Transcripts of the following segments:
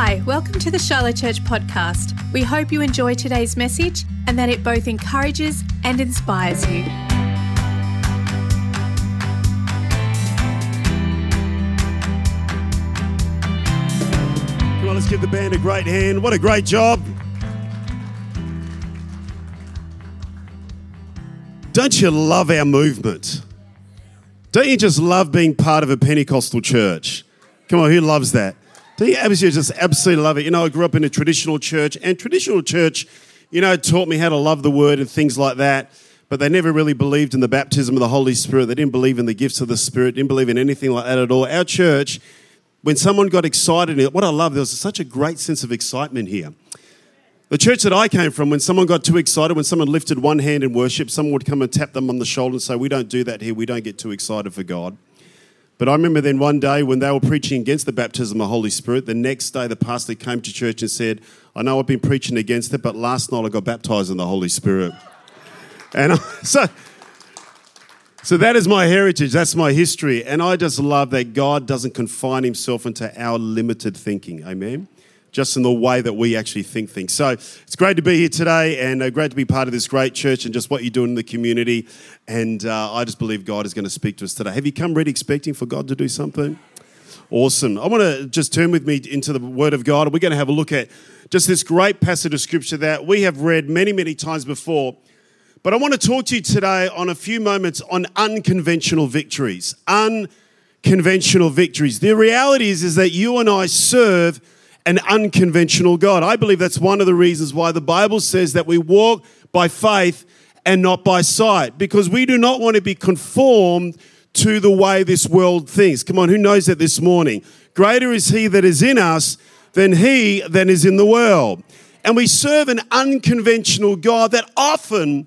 Hi, welcome to the Shiloh Church podcast. We hope you enjoy today's message and that it both encourages and inspires you. Come on, let's give the band a great hand. What a great job. Don't you love our movement? Don't you just love being part of a Pentecostal church? Come on, who loves that? You absolutely just absolutely love it? You know, I grew up in a traditional church, and traditional church, you know, taught me how to love the word and things like that. But they never really believed in the baptism of the Holy Spirit. They didn't believe in the gifts of the Spirit, didn't believe in anything like that at all. Our church, when someone got excited, what I love, there was such a great sense of excitement here. The church that I came from, when someone got too excited, when someone lifted one hand in worship, someone would come and tap them on the shoulder and say, We don't do that here. We don't get too excited for God. But I remember then one day when they were preaching against the baptism of the Holy Spirit, the next day the pastor came to church and said, I know I've been preaching against it, but last night I got baptized in the Holy Spirit. And I, so, so that is my heritage, that's my history. And I just love that God doesn't confine himself into our limited thinking. Amen just in the way that we actually think things. So it's great to be here today and uh, great to be part of this great church and just what you're doing in the community. And uh, I just believe God is going to speak to us today. Have you come ready expecting for God to do something? Awesome. I want to just turn with me into the Word of God. We're going to have a look at just this great passage of Scripture that we have read many, many times before. But I want to talk to you today on a few moments on unconventional victories. Unconventional victories. The reality is, is that you and I serve an unconventional God. I believe that's one of the reasons why the Bible says that we walk by faith and not by sight, because we do not want to be conformed to the way this world thinks. Come on, who knows that this morning? Greater is He that is in us than He that is in the world. And we serve an unconventional God that often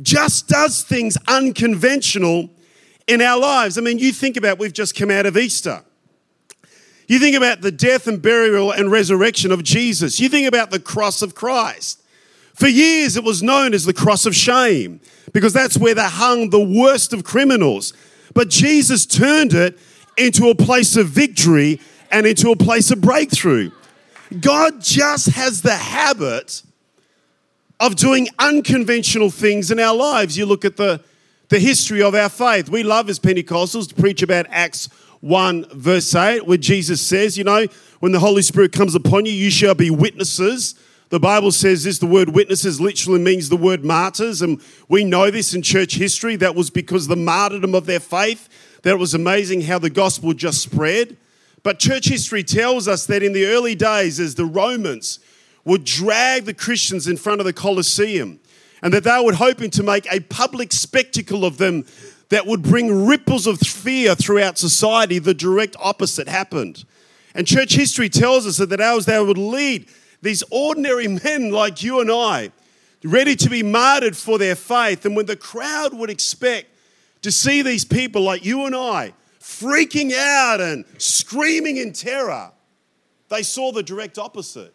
just does things unconventional in our lives. I mean, you think about we've just come out of Easter. You think about the death and burial and resurrection of Jesus. You think about the cross of Christ. For years, it was known as the cross of shame because that's where they hung the worst of criminals. But Jesus turned it into a place of victory and into a place of breakthrough. God just has the habit of doing unconventional things in our lives. You look at the, the history of our faith. We love as Pentecostals to preach about Acts 1, verse 8, where Jesus says, You know, when the Holy Spirit comes upon you, you shall be witnesses. The Bible says this the word witnesses literally means the word martyrs. And we know this in church history. That was because the martyrdom of their faith, that was amazing how the gospel just spread. But church history tells us that in the early days, as the Romans would drag the Christians in front of the Colosseum, and that they were hoping to make a public spectacle of them that would bring ripples of fear throughout society, the direct opposite happened. And church history tells us that as they would lead these ordinary men like you and I, ready to be martyred for their faith, and when the crowd would expect to see these people like you and I freaking out and screaming in terror, they saw the direct opposite.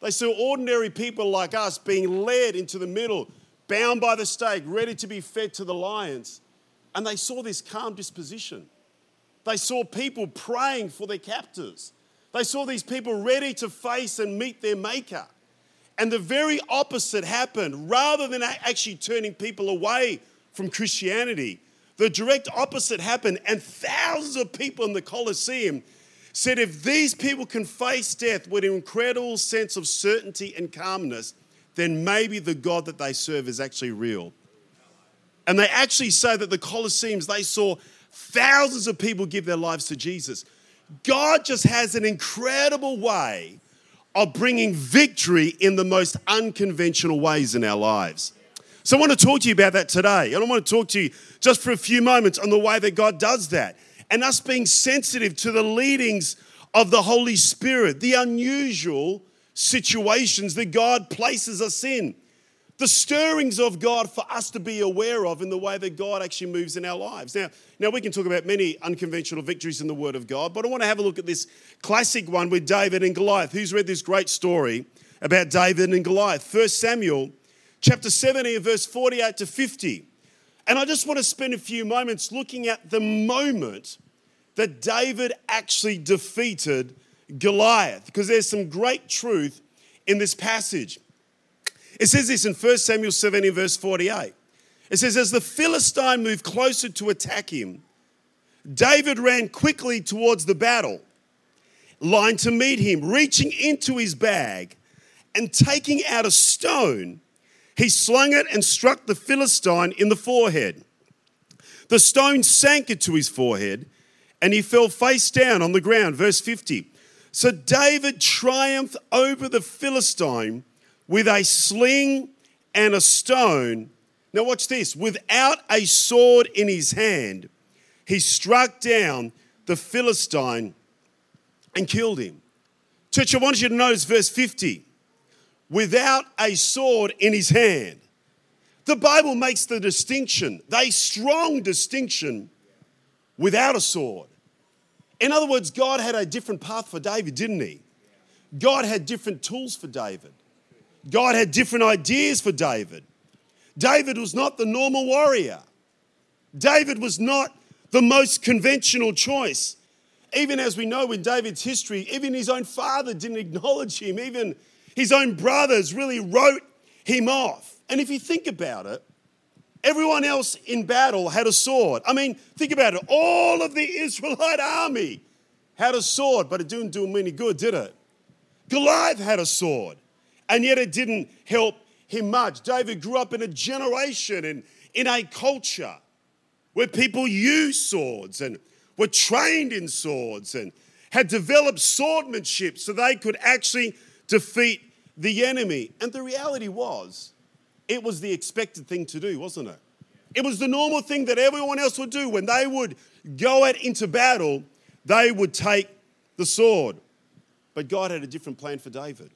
They saw ordinary people like us being led into the middle, bound by the stake, ready to be fed to the lions. And they saw this calm disposition. They saw people praying for their captors. They saw these people ready to face and meet their maker. And the very opposite happened. Rather than actually turning people away from Christianity, the direct opposite happened. And thousands of people in the Colosseum said if these people can face death with an incredible sense of certainty and calmness, then maybe the God that they serve is actually real. And they actually say that the Colosseums, they saw thousands of people give their lives to Jesus. God just has an incredible way of bringing victory in the most unconventional ways in our lives. So I want to talk to you about that today. And I want to talk to you just for a few moments on the way that God does that and us being sensitive to the leadings of the Holy Spirit, the unusual situations that God places us in the stirrings of God for us to be aware of in the way that God actually moves in our lives. Now, now we can talk about many unconventional victories in the Word of God, but I want to have a look at this classic one with David and Goliath. Who's read this great story about David and Goliath? First Samuel chapter 17, verse 48 to 50. And I just want to spend a few moments looking at the moment that David actually defeated Goliath because there's some great truth in this passage. It says this in 1 Samuel 17, verse 48. It says, As the Philistine moved closer to attack him, David ran quickly towards the battle line to meet him, reaching into his bag and taking out a stone, he slung it and struck the Philistine in the forehead. The stone sank into his forehead and he fell face down on the ground. Verse 50. So David triumphed over the Philistine with a sling and a stone. Now, watch this without a sword in his hand, he struck down the Philistine and killed him. Church, I want you to notice verse 50 without a sword in his hand. The Bible makes the distinction, the strong distinction, without a sword. In other words, God had a different path for David, didn't he? God had different tools for David. God had different ideas for David. David was not the normal warrior. David was not the most conventional choice. Even as we know in David's history, even his own father didn't acknowledge him. Even his own brothers really wrote him off. And if you think about it, everyone else in battle had a sword. I mean, think about it. All of the Israelite army had a sword, but it didn't do him any good, did it? Goliath had a sword, and yet it didn't help him much. David grew up in a generation and in a culture where people used swords and were trained in swords and had developed swordmanship so they could actually defeat the enemy. And the reality was, it was the expected thing to do, wasn't it? It was the normal thing that everyone else would do. When they would go out into battle, they would take the sword. But God had a different plan for David.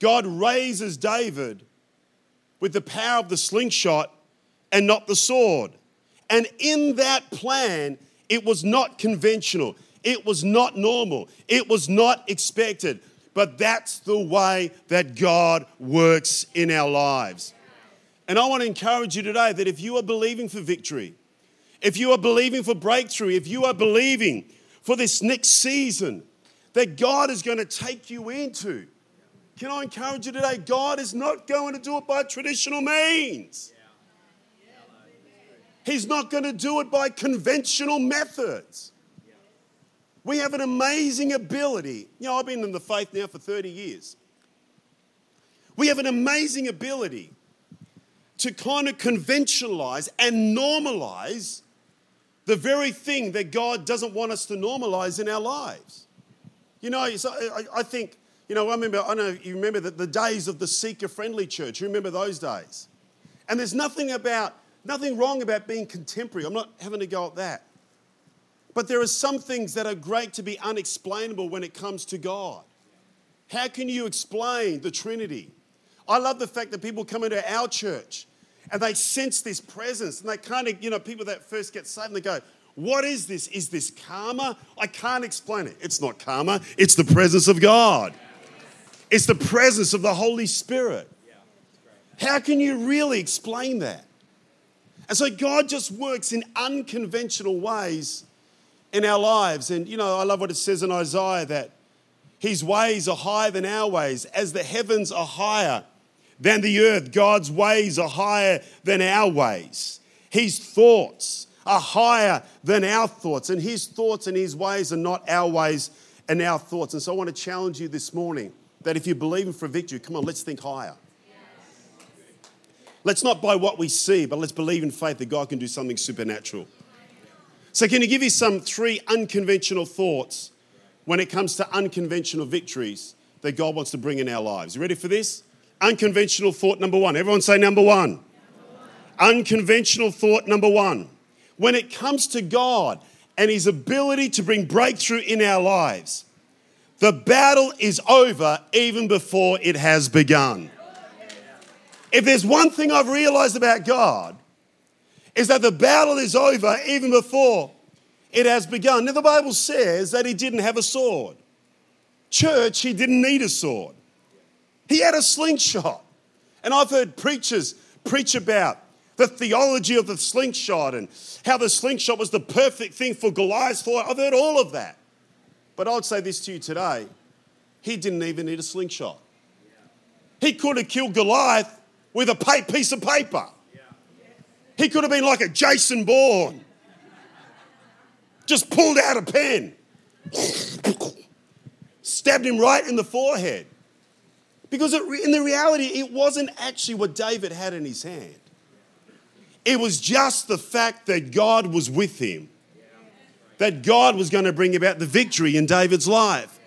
God raises David with the power of the slingshot and not the sword. And in that plan, it was not conventional, it was not normal, it was not expected. But that's the way that God works in our lives. And I want to encourage you today that if you are believing for victory, if you are believing for breakthrough, if you are believing for this next season that God is going to take you into, can I encourage you today? God is not going to do it by traditional means. He's not going to do it by conventional methods. We have an amazing ability. You know, I've been in the faith now for 30 years. We have an amazing ability to kind of conventionalize and normalize the very thing that God doesn't want us to normalize in our lives. You know, so I, I think, you know, I remember, I know you remember the, the days of the seeker friendly church. You remember those days? And there's nothing about, nothing wrong about being contemporary. I'm not having to go at that. But there are some things that are great to be unexplainable when it comes to God. How can you explain the Trinity? I love the fact that people come into our church and they sense this presence and they kind of, you know, people that first get saved and they go, What is this? Is this karma? I can't explain it. It's not karma, it's the presence of God, it's the presence of the Holy Spirit. How can you really explain that? And so God just works in unconventional ways in our lives. And you know, I love what it says in Isaiah that his ways are higher than our ways, as the heavens are higher than the earth. God's ways are higher than our ways. His thoughts are higher than our thoughts, and his thoughts and his ways are not our ways and our thoughts. And so I want to challenge you this morning that if you're believing for victory, come on, let's think higher. Let's not by what we see, but let's believe in faith that God can do something supernatural. So, can you give you some three unconventional thoughts when it comes to unconventional victories that God wants to bring in our lives? You ready for this? Unconventional thought number one. Everyone say number one. Number one. Unconventional thought number one. When it comes to God and His ability to bring breakthrough in our lives, the battle is over even before it has begun. If there's one thing I've realized about God, is that the battle is over even before it has begun. Now, the Bible says that he didn't have a sword. Church, he didn't need a sword, he had a slingshot. And I've heard preachers preach about the theology of the slingshot and how the slingshot was the perfect thing for Goliath's fight. I've heard all of that. But I would say this to you today he didn't even need a slingshot. He could have killed Goliath with a piece of paper. He could have been like a Jason Bourne, just pulled out a pen, stabbed him right in the forehead. Because it, in the reality, it wasn't actually what David had in his hand. It was just the fact that God was with him, that God was going to bring about the victory in David's life.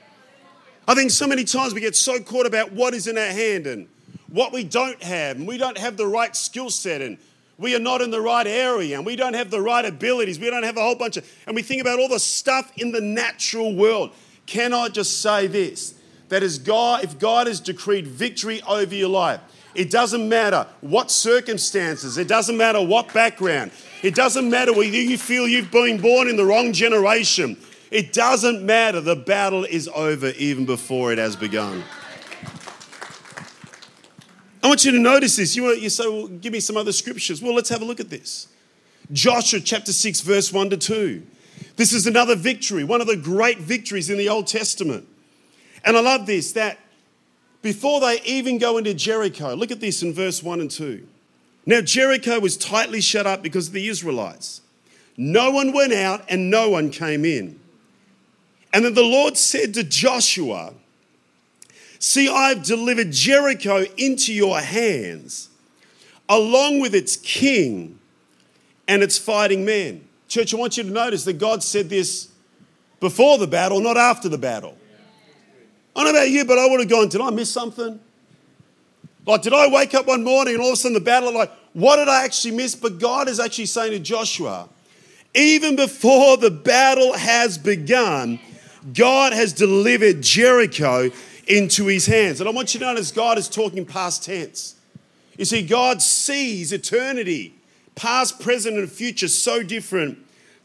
I think so many times we get so caught about what is in our hand and what we don't have, and we don't have the right skill set, and we are not in the right area, and we don't have the right abilities, we don't have a whole bunch of, and we think about all the stuff in the natural world. Can I just say this? That is God, if God has decreed victory over your life, it doesn't matter what circumstances, it doesn't matter what background, it doesn't matter whether you feel you've been born in the wrong generation. It doesn't matter. The battle is over even before it has begun. I want you to notice this. You, you say, well, give me some other scriptures. Well, let's have a look at this. Joshua chapter 6, verse 1 to 2. This is another victory, one of the great victories in the Old Testament. And I love this that before they even go into Jericho, look at this in verse 1 and 2. Now, Jericho was tightly shut up because of the Israelites. No one went out and no one came in. And then the Lord said to Joshua, See, I've delivered Jericho into your hands, along with its king and its fighting men. Church, I want you to notice that God said this before the battle, not after the battle. I don't know about you, but I would have gone, Did I miss something? Like, did I wake up one morning and all of a sudden the battle, like, what did I actually miss? But God is actually saying to Joshua, even before the battle has begun, God has delivered Jericho into his hands. And I want you to notice God is talking past tense. You see, God sees eternity, past, present, and future, so different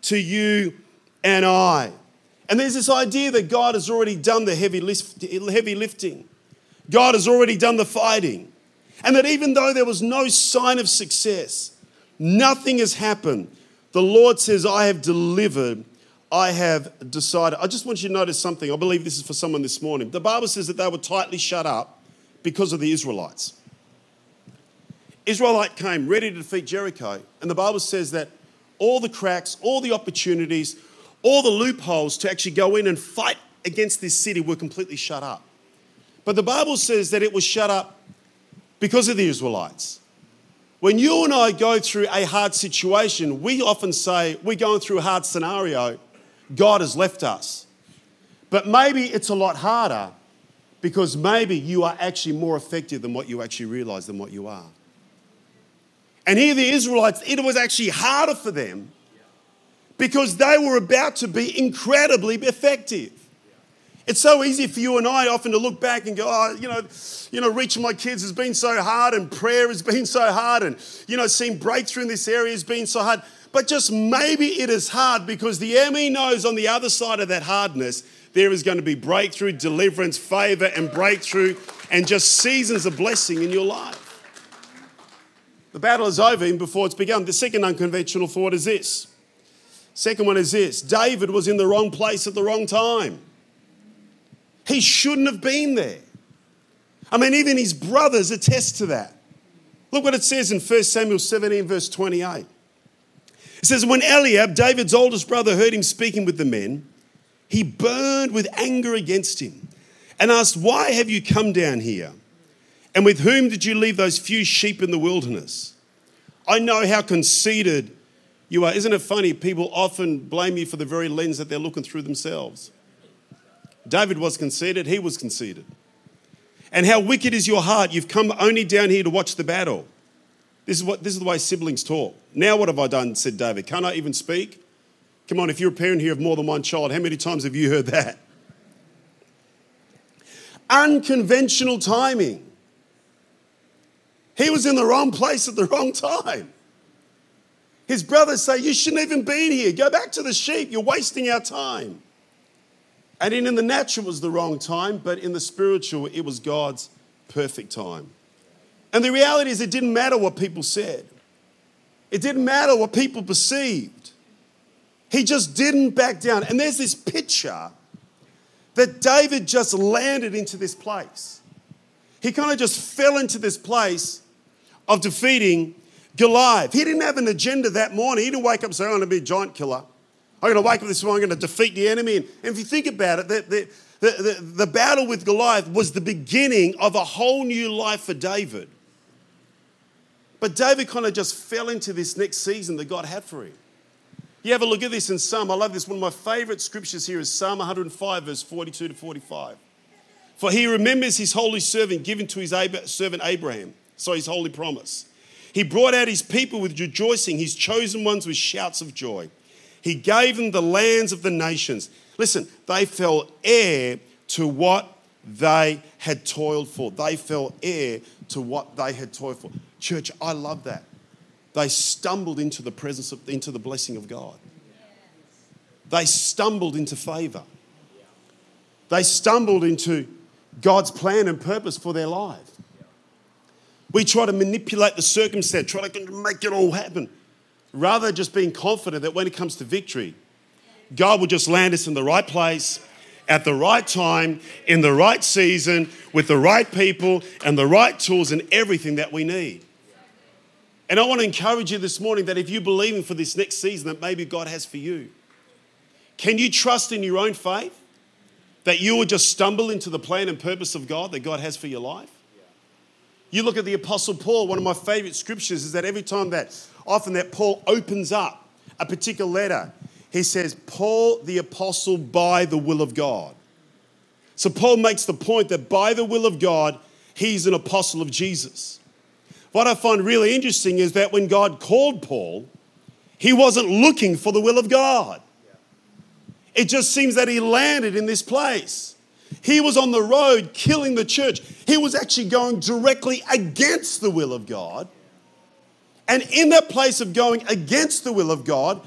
to you and I. And there's this idea that God has already done the heavy, lift, heavy lifting, God has already done the fighting. And that even though there was no sign of success, nothing has happened, the Lord says, I have delivered I have decided. I just want you to notice something. I believe this is for someone this morning. The Bible says that they were tightly shut up because of the Israelites. Israelite came ready to defeat Jericho, and the Bible says that all the cracks, all the opportunities, all the loopholes to actually go in and fight against this city were completely shut up. But the Bible says that it was shut up because of the Israelites. When you and I go through a hard situation, we often say, We're going through a hard scenario. God has left us. But maybe it's a lot harder because maybe you are actually more effective than what you actually realize than what you are. And here, the Israelites, it was actually harder for them because they were about to be incredibly effective. It's so easy for you and I often to look back and go, oh, you know, you know, reaching my kids has been so hard, and prayer has been so hard, and you know, seeing breakthrough in this area has been so hard. But just maybe it is hard because the enemy knows on the other side of that hardness, there is going to be breakthrough, deliverance, favor, and breakthrough, and just seasons of blessing in your life. The battle is over even before it's begun. The second unconventional thought is this. Second one is this David was in the wrong place at the wrong time. He shouldn't have been there. I mean, even his brothers attest to that. Look what it says in 1 Samuel 17, verse 28. It says, When Eliab, David's oldest brother, heard him speaking with the men, he burned with anger against him and asked, Why have you come down here? And with whom did you leave those few sheep in the wilderness? I know how conceited you are. Isn't it funny? People often blame you for the very lens that they're looking through themselves. David was conceited, he was conceited. And how wicked is your heart? You've come only down here to watch the battle. This is, what, this is the way siblings talk. Now, what have I done? said David. Can't I even speak? Come on, if you're a parent here of more than one child, how many times have you heard that? Unconventional timing. He was in the wrong place at the wrong time. His brothers say, You shouldn't even be here. Go back to the sheep. You're wasting our time. And in the natural was the wrong time, but in the spiritual, it was God's perfect time. And the reality is, it didn't matter what people said, it didn't matter what people perceived. He just didn't back down. And there's this picture that David just landed into this place. He kind of just fell into this place of defeating Goliath. He didn't have an agenda that morning. He didn't wake up and say, I'm going to be a giant killer. I'm going to wake up this morning, I'm going to defeat the enemy. And, if you think about it, the, the, the, the battle with Goliath was the beginning of a whole new life for David. But David kind of just fell into this next season that God had for him. You have a look at this in Psalm. I love this. One of my favorite scriptures here is Psalm 105, verse 42 to 45. For he remembers his holy servant given to his servant Abraham, so his holy promise. He brought out his people with rejoicing, his chosen ones with shouts of joy. He gave them the lands of the nations. Listen, they fell heir to what they had toiled for. They fell heir to what they had toiled for. Church, I love that. They stumbled into the presence of, into the blessing of God. They stumbled into favor. They stumbled into God's plan and purpose for their life. We try to manipulate the circumstance, try to make it all happen, rather than just being confident that when it comes to victory, God will just land us in the right place at the right time, in the right season, with the right people and the right tools and everything that we need. And I want to encourage you this morning that if you're believing for this next season that maybe God has for you, can you trust in your own faith that you will just stumble into the plan and purpose of God that God has for your life? You look at the Apostle Paul, one of my favorite scriptures is that every time that, often that Paul opens up a particular letter, he says, Paul the Apostle by the will of God. So Paul makes the point that by the will of God, he's an apostle of Jesus. What I find really interesting is that when God called Paul, he wasn't looking for the will of God. It just seems that he landed in this place. He was on the road killing the church. He was actually going directly against the will of God. And in that place of going against the will of God,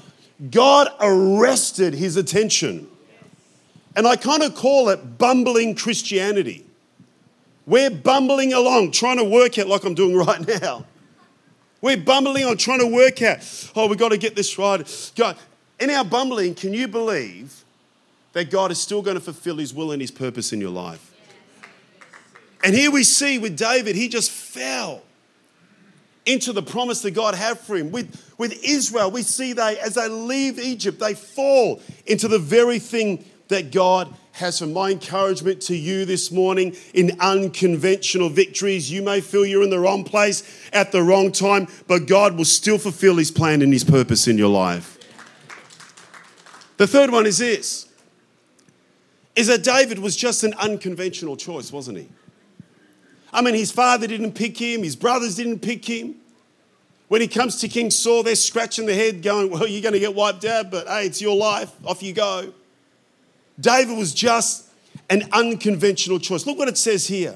God arrested his attention. And I kind of call it bumbling Christianity. We're bumbling along, trying to work out like I'm doing right now. We're bumbling on trying to work out, oh, we've got to get this right. God, in our bumbling, can you believe that God is still going to fulfill his will and his purpose in your life? And here we see with David, he just fell into the promise that God had for him. With, with Israel, we see they, as they leave Egypt, they fall into the very thing that God has for my encouragement to you this morning in unconventional victories. You may feel you're in the wrong place at the wrong time, but God will still fulfill his plan and his purpose in your life. The third one is this is that David was just an unconventional choice, wasn't he? I mean, his father didn't pick him, his brothers didn't pick him. When he comes to King Saul, they're scratching their head, going, Well, you're going to get wiped out, but hey, it's your life. Off you go. David was just an unconventional choice. Look what it says here.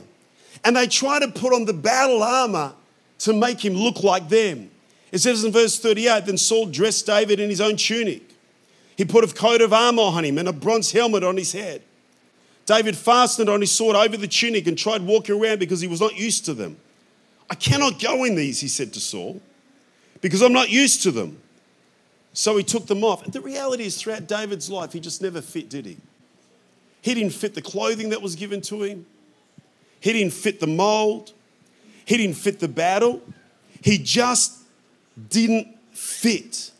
And they try to put on the battle armor to make him look like them. It says in verse 38 Then Saul dressed David in his own tunic. He put a coat of armor on him and a bronze helmet on his head. David fastened on his sword over the tunic and tried walking around because he was not used to them. I cannot go in these, he said to Saul, because I'm not used to them. So he took them off. And the reality is, throughout David's life, he just never fit, did he? He didn't fit the clothing that was given to him, he didn't fit the mold, he didn't fit the battle. He just didn't fit.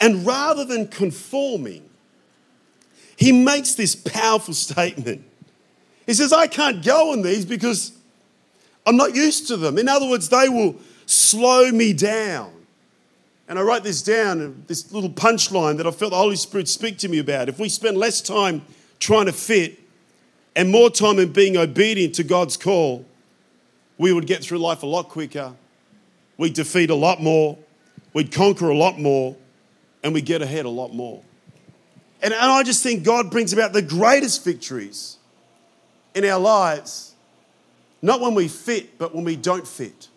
And rather than conforming, he makes this powerful statement. He says, I can't go on these because I'm not used to them. In other words, they will slow me down. And I wrote this down, this little punchline that I felt the Holy Spirit speak to me about. If we spend less time trying to fit and more time in being obedient to God's call, we would get through life a lot quicker. We'd defeat a lot more. We'd conquer a lot more. And we'd get ahead a lot more. And, and I just think God brings about the greatest victories in our lives, not when we fit, but when we don't fit.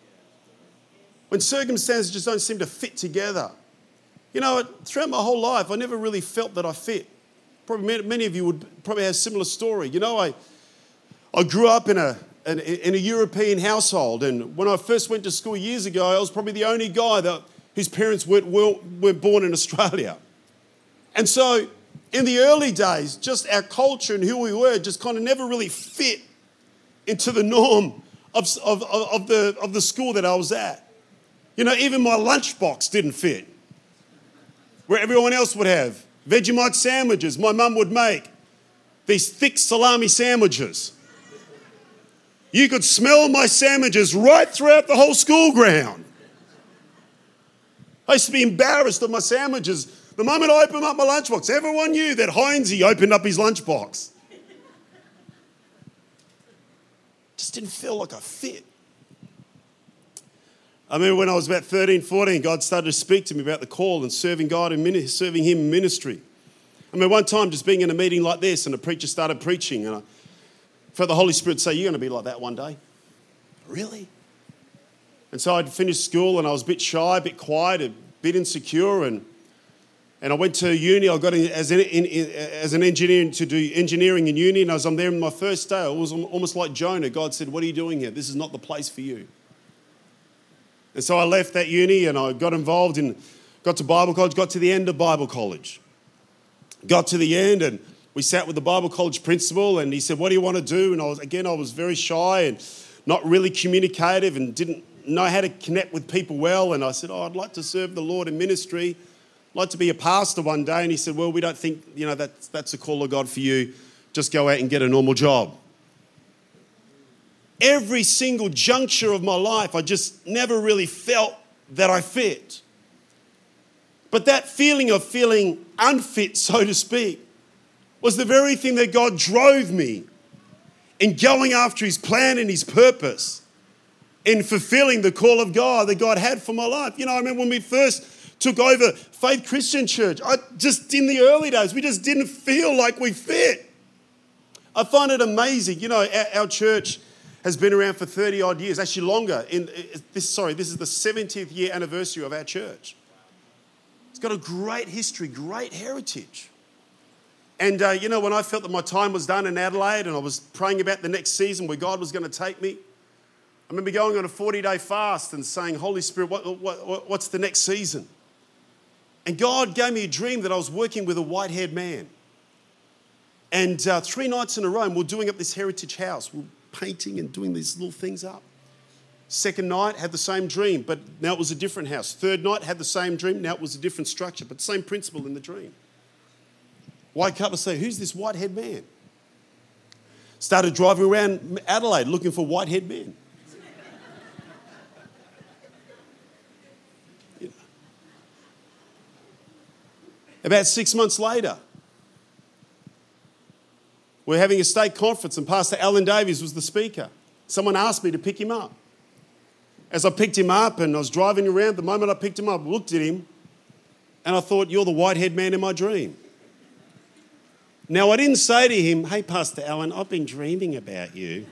When circumstances just don't seem to fit together. You know, throughout my whole life, I never really felt that I fit. Probably many of you would probably have a similar story. You know, I, I grew up in a, in, in a European household, and when I first went to school years ago, I was probably the only guy that, whose parents weren't, weren't born in Australia. And so in the early days, just our culture and who we were just kind of never really fit into the norm of, of, of, the, of the school that I was at. You know, even my lunchbox didn't fit where everyone else would have. Vegemite sandwiches my mum would make, these thick salami sandwiches. You could smell my sandwiches right throughout the whole school ground. I used to be embarrassed of my sandwiches. The moment I opened up my lunchbox, everyone knew that Heinzie opened up his lunchbox. Just didn't feel like a fit. I remember when I was about 13, 14, God started to speak to me about the call and serving God and serving Him in ministry. I mean, one time just being in a meeting like this and a preacher started preaching, and I felt the Holy Spirit say, You're going to be like that one day. Really? And so I'd finished school and I was a bit shy, a bit quiet, a bit insecure, and and I went to uni. I got in as an, in, in, as an engineer to do engineering in uni. And as I'm there in my first day, it was almost like Jonah. God said, What are you doing here? This is not the place for you. And so I left that uni and I got involved in, got to Bible college, got to the end of Bible college. Got to the end and we sat with the Bible college principal and he said, What do you want to do? And I was, again, I was very shy and not really communicative and didn't know how to connect with people well. And I said, Oh, I'd like to serve the Lord in ministry. Like to be a pastor one day. And he said, Well, we don't think, you know, that's, that's a call of God for you. Just go out and get a normal job every single juncture of my life, I just never really felt that I fit. But that feeling of feeling unfit, so to speak, was the very thing that God drove me in going after His plan and His purpose, in fulfilling the call of God that God had for my life. You know, I remember when we first took over Faith Christian Church, I just in the early days, we just didn't feel like we fit. I find it amazing. You know, our, our church has been around for 30 odd years, actually longer. In this, sorry, this is the 70th year anniversary of our church. It's got a great history, great heritage. And uh, you know, when I felt that my time was done in Adelaide and I was praying about the next season where God was going to take me, I remember going on a 40 day fast and saying, Holy Spirit, what, what, what's the next season? And God gave me a dream that I was working with a white haired man. And uh, three nights in a row, and we're doing up this heritage house. We're painting and doing these little things up. Second night, had the same dream, but now it was a different house. Third night, had the same dream, now it was a different structure, but same principle in the dream. Wake up and say, Who's this white haired man? Started driving around Adelaide looking for white haired men. About six months later, we're having a state conference, and Pastor Alan Davies was the speaker. Someone asked me to pick him up. As I picked him up and I was driving around, the moment I picked him up, I looked at him, and I thought, You're the white-haired man in my dream. Now, I didn't say to him, Hey, Pastor Alan, I've been dreaming about you.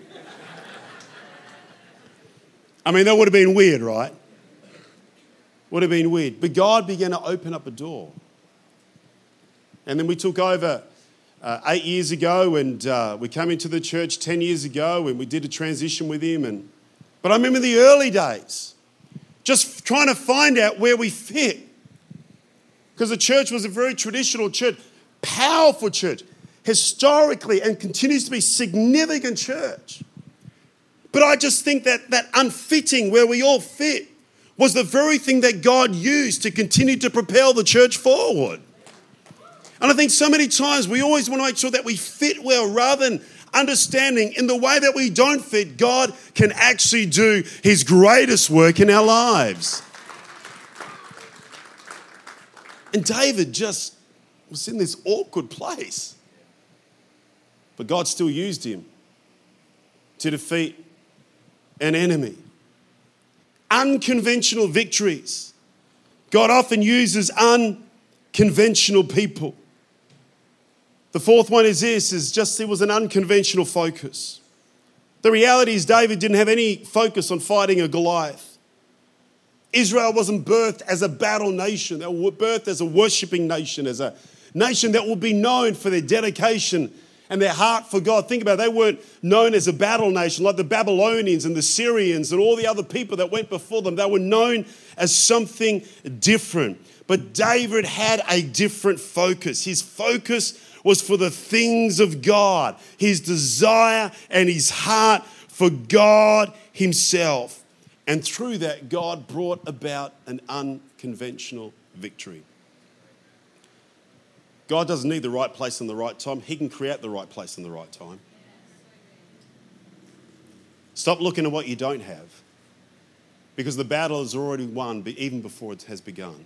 I mean, that would have been weird, right? Would have been weird. But God began to open up a door. And then we took over uh, eight years ago, and uh, we came into the church 10 years ago, and we did a transition with him. And, but I remember the early days, just trying to find out where we fit. Because the church was a very traditional church, powerful church, historically, and continues to be significant church. But I just think that that unfitting where we all fit was the very thing that God used to continue to propel the church forward. And I think so many times we always want to make sure that we fit well rather than understanding in the way that we don't fit, God can actually do his greatest work in our lives. And David just was in this awkward place. But God still used him to defeat an enemy. Unconventional victories. God often uses unconventional people. The fourth one is this is just it was an unconventional focus. The reality is David didn't have any focus on fighting a Goliath. Israel wasn't birthed as a battle nation. They were birthed as a worshiping nation, as a nation that would be known for their dedication and their heart for God. Think about it, they weren't known as a battle nation like the Babylonians and the Syrians and all the other people that went before them. They were known as something different. But David had a different focus. His focus was for the things of God, his desire and his heart for God himself. And through that, God brought about an unconventional victory. God doesn't need the right place and the right time, He can create the right place and the right time. Stop looking at what you don't have because the battle is already won even before it has begun.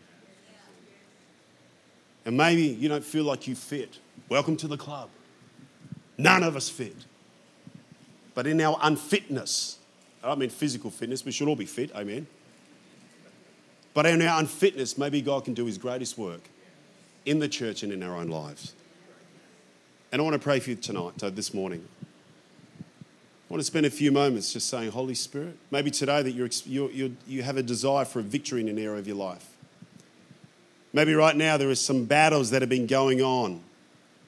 And maybe you don't feel like you fit. Welcome to the club. None of us fit. But in our unfitness, I don't mean physical fitness, we should all be fit, amen. But in our unfitness, maybe God can do his greatest work in the church and in our own lives. And I want to pray for you tonight, so this morning. I want to spend a few moments just saying, Holy Spirit, maybe today that you're, you're, you have a desire for a victory in an area of your life. Maybe right now there are some battles that have been going on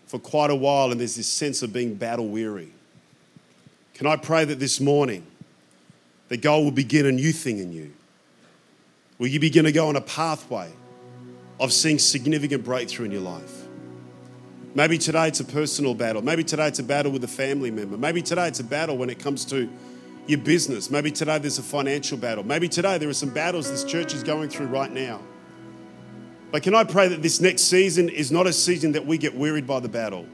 for quite a while, and there's this sense of being battle weary. Can I pray that this morning that God will begin a new thing in you? Will you begin to go on a pathway of seeing significant breakthrough in your life? Maybe today it's a personal battle. Maybe today it's a battle with a family member. Maybe today it's a battle when it comes to your business. Maybe today there's a financial battle. Maybe today there are some battles this church is going through right now. But can I pray that this next season is not a season that we get wearied by the battle?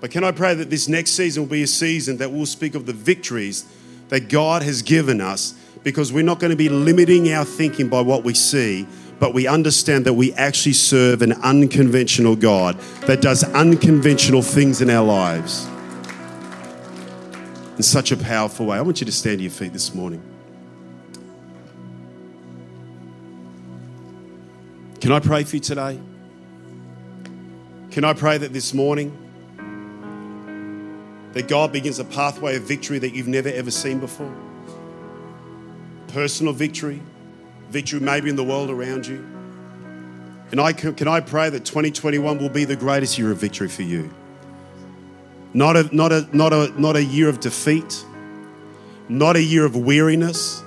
But can I pray that this next season will be a season that we'll speak of the victories that God has given us because we're not going to be limiting our thinking by what we see, but we understand that we actually serve an unconventional God that does unconventional things in our lives in such a powerful way. I want you to stand to your feet this morning. Can I pray for you today? Can I pray that this morning that God begins a pathway of victory that you've never ever seen before? Personal victory, victory maybe in the world around you. And I can, can I pray that 2021 will be the greatest year of victory for you? Not a, not a, not a, not a year of defeat, not a year of weariness,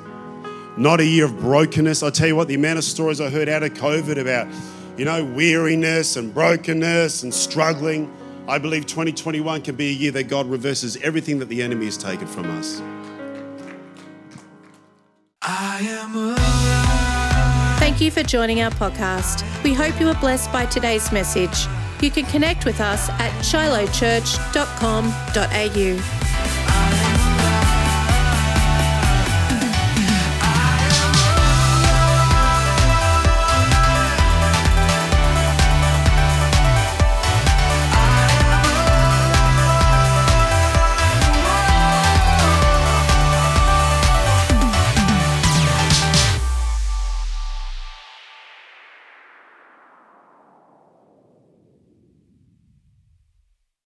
not a year of brokenness. I tell you what, the amount of stories I heard out of COVID about, you know, weariness and brokenness and struggling. I believe 2021 can be a year that God reverses everything that the enemy has taken from us. Thank you for joining our podcast. We hope you are blessed by today's message. You can connect with us at shilohchurch.com.au.